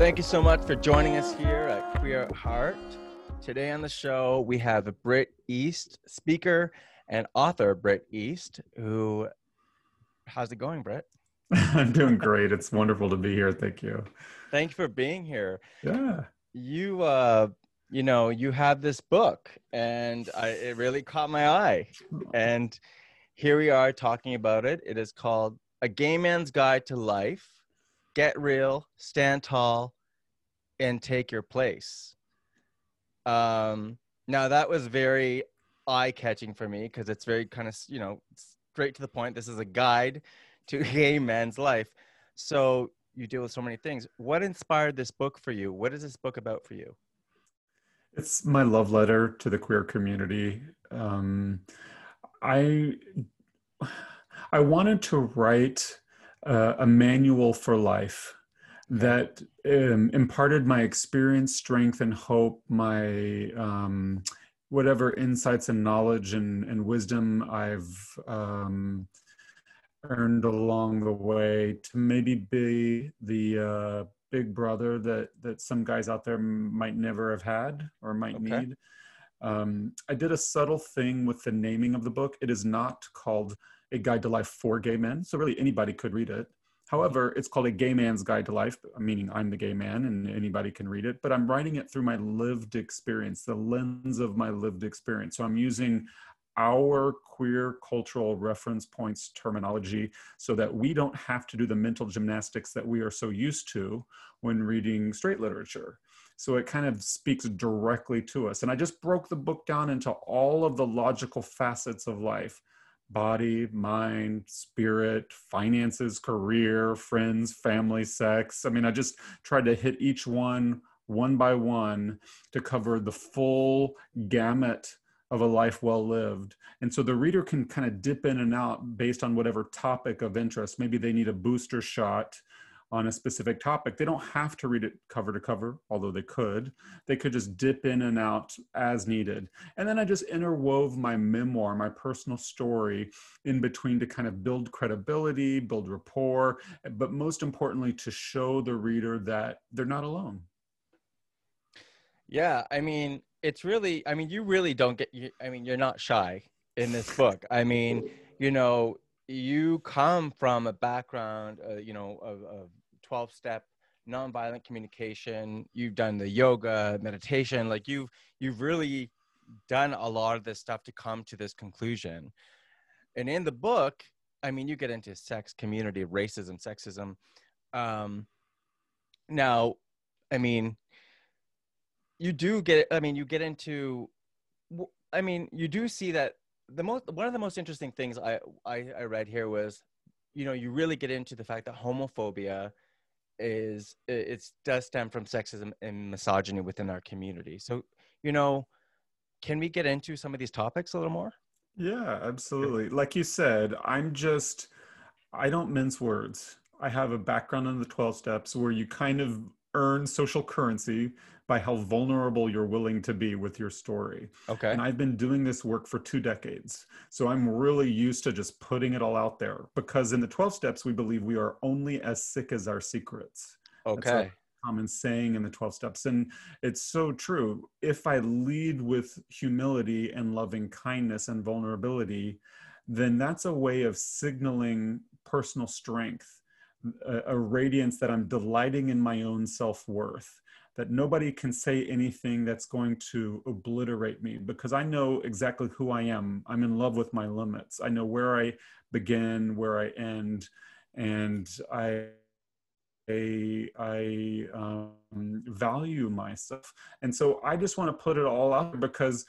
Thank you so much for joining us here at Queer Heart. Today on the show, we have Britt East, speaker and author Britt East, who, how's it going, Britt? I'm doing great. It's wonderful to be here. Thank you. Thank you for being here. Yeah. You, uh, you know, you have this book, and I, it really caught my eye. And here we are talking about it. It is called A Gay Man's Guide to Life Get Real, Stand Tall, and Take Your Place. Um, now, that was very eye catching for me because it's very kind of, you know, straight to the point. This is a guide to a gay man's life. So you deal with so many things. What inspired this book for you? What is this book about for you? It's my love letter to the queer community. Um, I I wanted to write uh, a manual for life that um, imparted my experience, strength, and hope, my um, whatever insights and knowledge and, and wisdom I've um, earned along the way to maybe be the uh, big brother that that some guys out there might never have had or might okay. need. Um, I did a subtle thing with the naming of the book. It is not called A Guide to Life for Gay Men, so really anybody could read it. However, it's called A Gay Man's Guide to Life, meaning I'm the gay man and anybody can read it, but I'm writing it through my lived experience, the lens of my lived experience. So I'm using our queer cultural reference points terminology so that we don't have to do the mental gymnastics that we are so used to when reading straight literature. So it kind of speaks directly to us. And I just broke the book down into all of the logical facets of life body, mind, spirit, finances, career, friends, family, sex. I mean, I just tried to hit each one one by one to cover the full gamut of a life well lived. And so the reader can kind of dip in and out based on whatever topic of interest. Maybe they need a booster shot on a specific topic. They don't have to read it cover to cover, although they could. They could just dip in and out as needed. And then I just interwove my memoir, my personal story in between to kind of build credibility, build rapport, but most importantly, to show the reader that they're not alone. Yeah, I mean, it's really i mean you really don't get you i mean you're not shy in this book i mean you know you come from a background uh, you know of, of 12 step nonviolent communication. You've done the yoga meditation like you've you've really done a lot of this stuff to come to this conclusion. And in the book i mean you get into sex community racism sexism. Um now i mean you do get i mean you get into i mean you do see that the most one of the most interesting things I, I i read here was you know you really get into the fact that homophobia is it does stem from sexism and misogyny within our community. So you know can we get into some of these topics a little more? Yeah absolutely. Like you said i'm just i don't mince words. I have a background in the 12 steps where you kind of earn social currency by how vulnerable you're willing to be with your story. Okay. And I've been doing this work for two decades. So I'm really used to just putting it all out there because in the 12 steps, we believe we are only as sick as our secrets. Okay. common saying in the 12 steps. And it's so true. If I lead with humility and loving kindness and vulnerability, then that's a way of signaling personal strength a, a radiance that I'm delighting in my own self worth, that nobody can say anything that's going to obliterate me because I know exactly who I am. I'm in love with my limits. I know where I begin, where I end, and I I, I um, value myself. And so I just want to put it all out because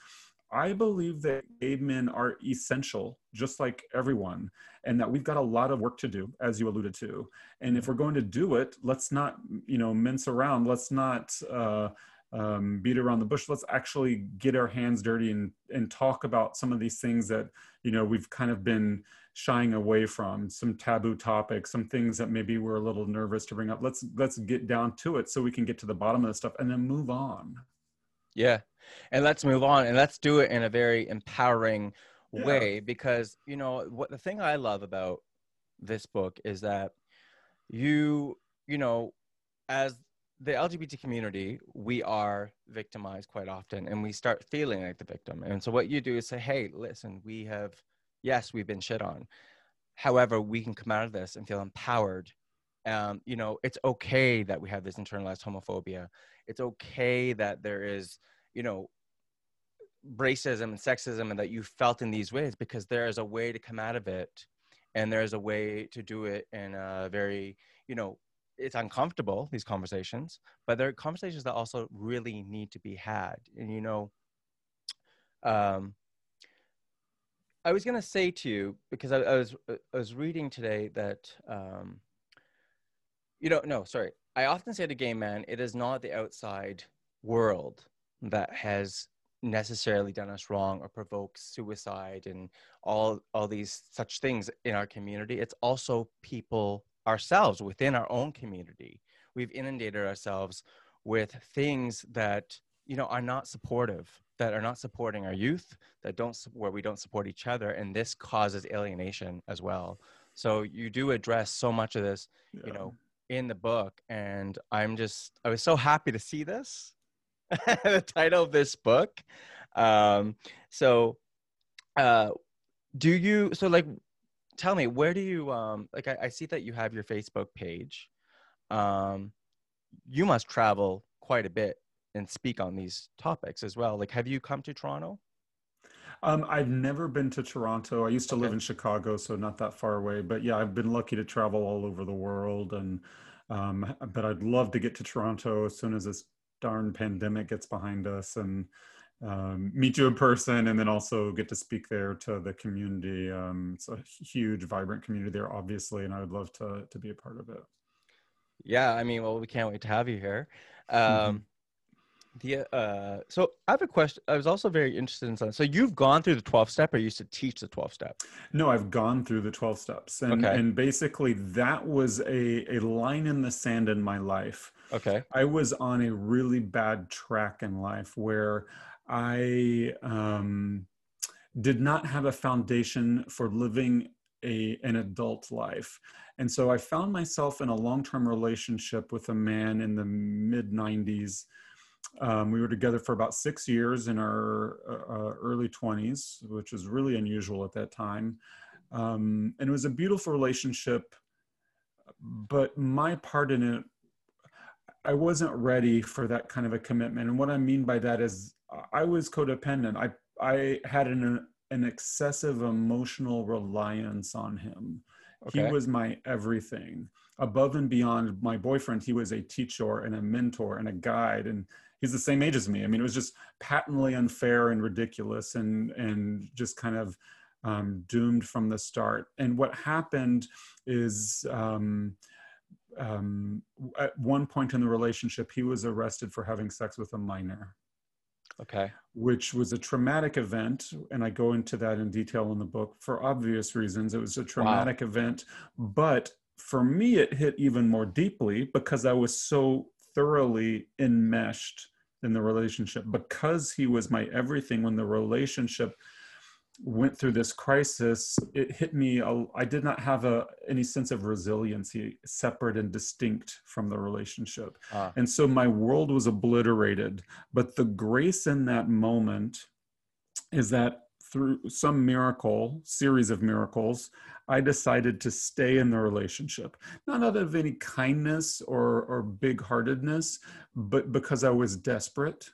I believe that gay men are essential, just like everyone, and that we've got a lot of work to do, as you alluded to. And if we're going to do it, let's not, you know, mince around. Let's not uh, um, beat around the bush. Let's actually get our hands dirty and and talk about some of these things that you know we've kind of been shying away from, some taboo topics, some things that maybe we're a little nervous to bring up. Let's let's get down to it so we can get to the bottom of the stuff and then move on. Yeah. And let's move on and let's do it in a very empowering yeah. way because, you know, what the thing I love about this book is that you, you know, as the LGBT community, we are victimized quite often and we start feeling like the victim. And so what you do is say, hey, listen, we have, yes, we've been shit on. However, we can come out of this and feel empowered. Um, you know, it's okay that we have this internalized homophobia. It's okay that there is, you know, racism and sexism and that you felt in these ways because there is a way to come out of it and there's a way to do it in a very, you know, it's uncomfortable these conversations but there are conversations that also really need to be had and you know um i was going to say to you because I, I, was i was reading today that um you know no sorry. I often say to gay men it is not the outside world that has necessarily done us wrong or provoked suicide and all all these such things in our community. It's also people ourselves within our own community. We've inundated ourselves with things that you know are not supportive that are not supporting our youth that don't where we don't support each other and this causes alienation as well. So you do address so much of this yeah. you know in the book and i'm just i was so happy to see this the title of this book. Um so uh do you so like tell me where do you um like I, I see that you have your facebook page. Um you must travel quite a bit and speak on these topics as well. Like have you come to toronto um, I've never been to Toronto. I used to okay. live in Chicago, so not that far away. But yeah, I've been lucky to travel all over the world, and um, but I'd love to get to Toronto as soon as this darn pandemic gets behind us, and um, meet you in person and then also get to speak there to the community. Um, it's a huge, vibrant community there, obviously, and I would love to to be a part of it. Yeah, I mean, well, we can't wait to have you here. Um, mm-hmm. The uh, so I have a question. I was also very interested in something. So you've gone through the twelve step, or you used to teach the twelve step? No, I've gone through the twelve steps, and okay. and basically that was a a line in the sand in my life. Okay, I was on a really bad track in life where I um, did not have a foundation for living a, an adult life. And so I found myself in a long term relationship with a man in the mid 90s. Um, we were together for about six years in our uh, uh early 20s, which was really unusual at that time. Um, and it was a beautiful relationship, but my part in it, I wasn't ready for that kind of a commitment. And what I mean by that is I was codependent. I I had an an excessive emotional reliance on him. Okay. He was my everything. Above and beyond my boyfriend, he was a teacher and a mentor and a guide and he's the same age as me. I mean, it was just patently unfair and ridiculous and and just kind of um, doomed from the start. And what happened is um, um, at one point in the relationship, he was arrested for having sex with a minor. Okay. Which was a traumatic event. And I go into that in detail in the book for obvious reasons. It was a traumatic wow. event. But for me, it hit even more deeply because I was so thoroughly enmeshed in the relationship. Because he was my everything when the relationship went through this crisis, it hit me. I did not have a, any sense of resiliency separate and distinct from the relationship. Ah. And so my world was obliterated. But the grace in that moment is that through some miracle, series of miracles, I decided to stay in the relationship, not out of any kindness or, or big heartedness, but because I was desperate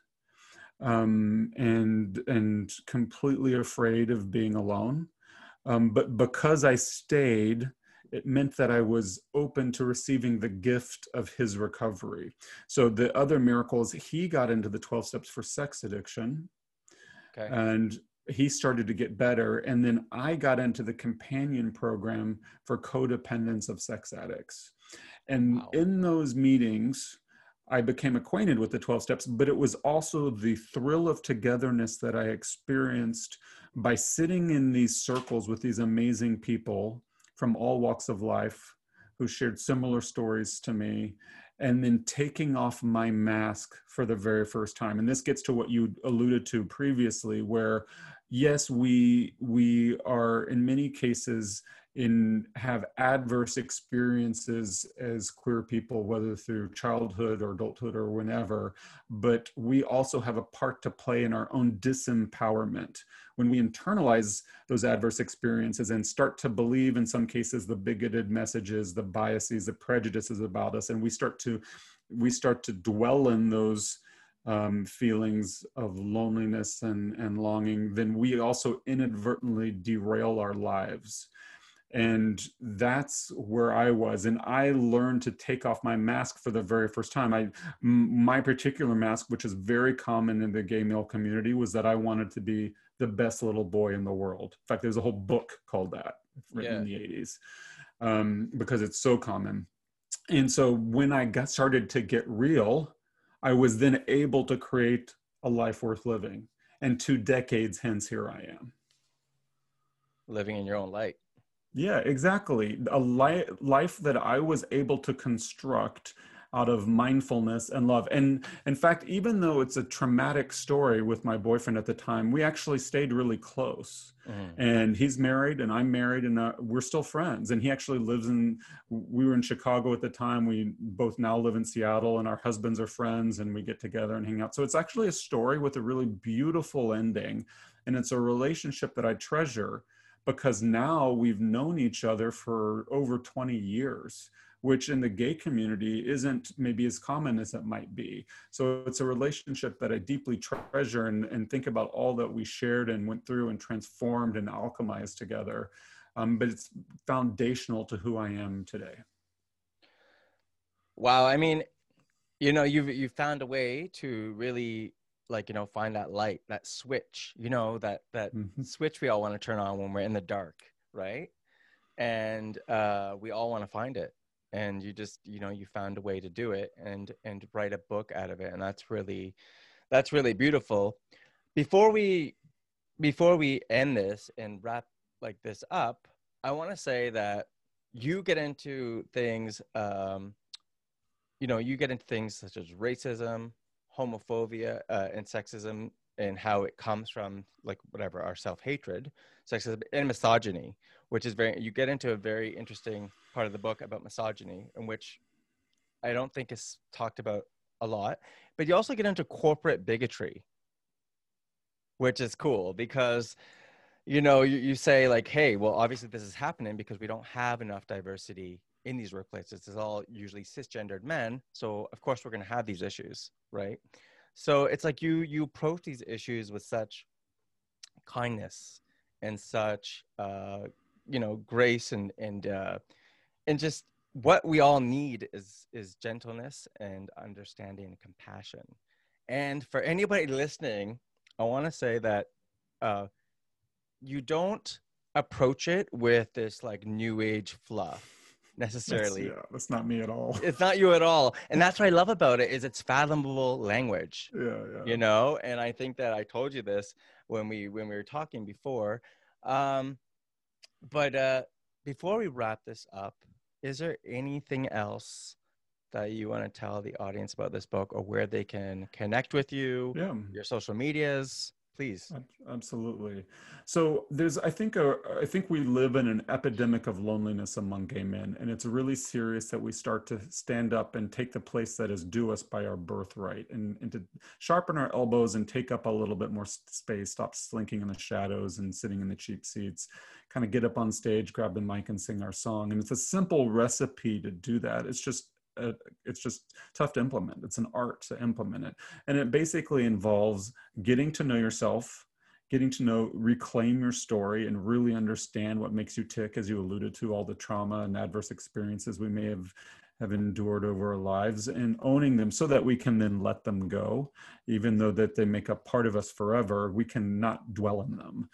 um, and and completely afraid of being alone. Um, but because I stayed, it meant that I was open to receiving the gift of his recovery. So the other miracles, he got into the 12 steps for sex addiction. Okay. And he started to get better. And then I got into the companion program for codependence of sex addicts. And wow. in those meetings, I became acquainted with the 12 steps, but it was also the thrill of togetherness that I experienced by sitting in these circles with these amazing people from all walks of life who shared similar stories to me and then taking off my mask for the very first time and this gets to what you alluded to previously where yes, we we are in many cases in have adverse experiences as queer people whether through childhood or adulthood or whenever but we also have a part to play in our own disempowerment. When we internalize those adverse experiences and start to believe in some cases the bigoted messages the biases the prejudices about us and we start to we start to dwell in those um, feelings of loneliness and, and longing, then we also inadvertently derail our lives. And that's where i was. And i learned to take off my mask for the very first time. I my particular mask which is very common in the gay male community was that i wanted to be the best little boy in the world. In fact there's a whole book called that written yeah. in the 80s um, because it's so common. And so when i got started to get real i was then able to create a life worth living. And two decades hence here i am. Living in your own light. Yeah, exactly. A li- life that I was able to construct out of mindfulness and love. And in fact, even though it's a traumatic story with my boyfriend at the time, we actually stayed really close. Mm. And he's married and I'm married and uh, we're still friends. And he actually lives in, we were in Chicago at the time. We both now live in Seattle and our husbands are friends and we get together and hang out. So it's actually a story with a really beautiful ending. And it's a relationship that I treasure because now we've known each other for over 20 years which in the gay community isn't maybe as common as it might be. So it's a relationship that I deeply treasure and, and think about all that we shared and went through and transformed and alchemized together. Um, but it's foundational to who I am today. Wow. I mean, you know, you've, you found a way to really like you know find that light that switch you know that that mm-hmm. switch we all want to turn on when we're in the dark right and uh, we all want to find it and you just you know you found a way to do it and and write a book out of it and that's really that's really beautiful. Before we before we end this and wrap like this up i want to say that you get into things um you know you get into things such as racism homophobia uh, and sexism and how it comes from like whatever our self-hatred sexism and misogyny which is very you get into a very interesting part of the book about misogyny in which i don't think is talked about a lot but you also get into corporate bigotry which is cool because you know you, you say like hey well obviously this is happening because we don't have enough diversity in these workplaces. It's all usually cisgendered men so of course we're going to have these issues right so it's like you you approach these issues with such kindness and such uh you know grace and and uh and just what we all need is is gentleness and understanding and compassion. And for anybody listening i want to say that uh you don't approach it with this like new age fluff necessarily. That's, yeah, that's not me at all. It's not you at all, and that's what I love about it is it's fathomable language. Yeah, yeah. You know, and I think that I told you this when we when we were talking before. Um, but uh, before we wrap this up, is there anything else that you want to tell the audience about this book, or where they can connect with you? Yeah. Your social medias please. Absolutely. So there's i think a, i think we live in an epidemic of loneliness among gay men and it's really serious that we start to stand up and take the place that is due us by our birthright and, and to sharpen our elbows and take up a little bit more space stop slinking in the shadows and sitting in the cheap seats kind of get up on stage grab the mic and sing our song and it's a simple recipe to do that. It's just it's just tough to implement. It's an art to implement it. And it basically involves getting to know yourself, getting to know, reclaim your story, and really understand what makes you tick, as you alluded to, all the trauma and adverse experiences we may have have endured over our lives and owning them so that we can then let them go even though that they make up part of us forever we cannot dwell in them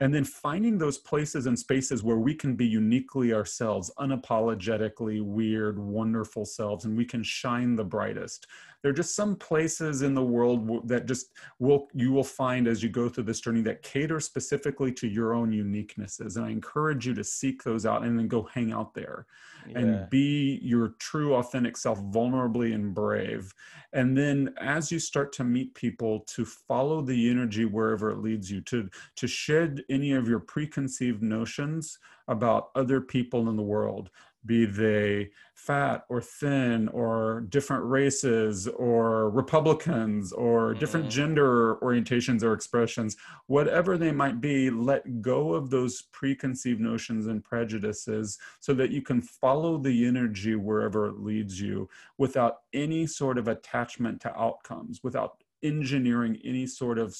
and then finding those places and spaces where we can be uniquely ourselves unapologetically weird wonderful selves and we can shine the brightest there are just some places in the world that just will you will find as you go through this journey that cater specifically to your own uniquenesses and i encourage you to seek those out and then go hang out there yeah. and be your true authentic self vulnerably and brave and then as you start to meet people to follow the energy wherever it leads you to to shed any of your preconceived notions about other people in the world be they fat or thin or different races or Republicans or different mm. gender orientations or expressions, whatever they might be, let go of those preconceived notions and prejudices so that you can follow the energy wherever it leads you without any sort of attachment to outcomes, without engineering any sort of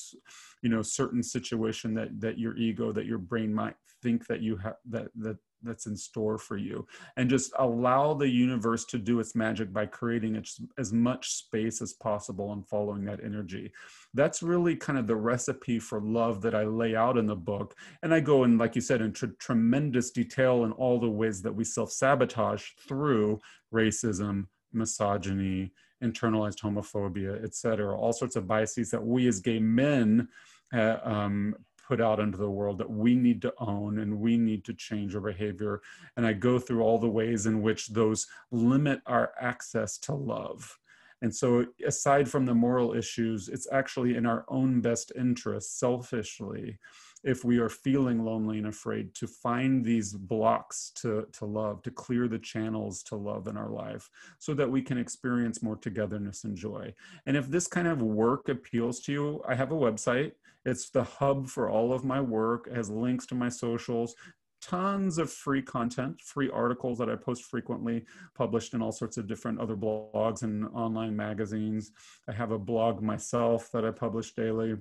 you know certain situation that that your ego that your brain might think that you have that that that's in store for you. And just allow the universe to do its magic by creating as, much space as possible and following that energy. That's really kind of the recipe for love that i lay out in the book. And i go in like you said into tremendous detail in all the ways that we self-sabotage through racism misogyny internalized homophobia etc all sorts of biases that we as gay men uh, um, put out into the world that we need to own and we need to change our behavior. And I go through all the ways in which those limit our access to love. And so, aside from the moral issues, it's actually in our own best interest, selfishly, if we are feeling lonely and afraid, to find these blocks to, to love, to clear the channels to love in our life, so that we can experience more togetherness and joy. And if this kind of work appeals to you, I have a website. It's the hub for all of my work. It has links to my socials, tons of free content, free articles that I post frequently, published in all sorts of different other blogs and online magazines. I have a blog myself that I publish daily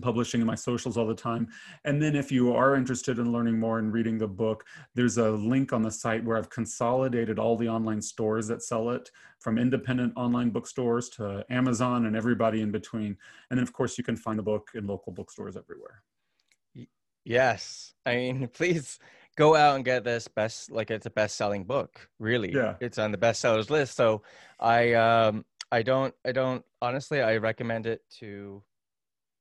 publishing in my socials all the time. And then if you are interested in learning more and reading the book, there's a link on the site where I've consolidated all the online stores that sell it from independent online bookstores to Amazon and everybody in between. And then of course you can find the book in local bookstores everywhere. Yes. I mean, please go out and get this best like it's a best-selling book. Really. Yeah. It's on the bestsellers list. So I um I don't I don't honestly I recommend it to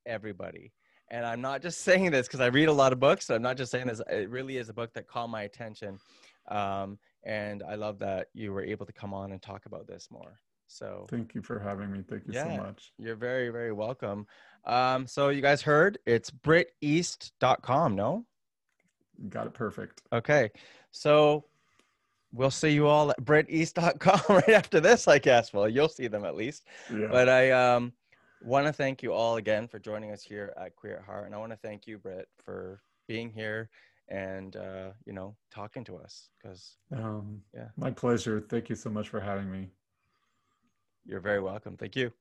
everybody. And I'm not just saying this because I read a lot of books. So I'm not just saying this. It really is a book that caught my attention. Um, and I love that you were able to come on and talk about this more. So thank you for having me. Thank you yeah, so much. You're very, very welcome. Um, so you guys heard it's britteast.com, no? Got it perfect. Okay. So we'll see you all at britteast.com right after this, I guess. Well, you'll see them at least. Yeah. But I um want to thank you all again for joining us here at Queer at Heart, and I want to thank you, Britt, for being here and uh, you know talking to us because um, yeah, my pleasure. Thank you so much for having me. You're very welcome. Thank you.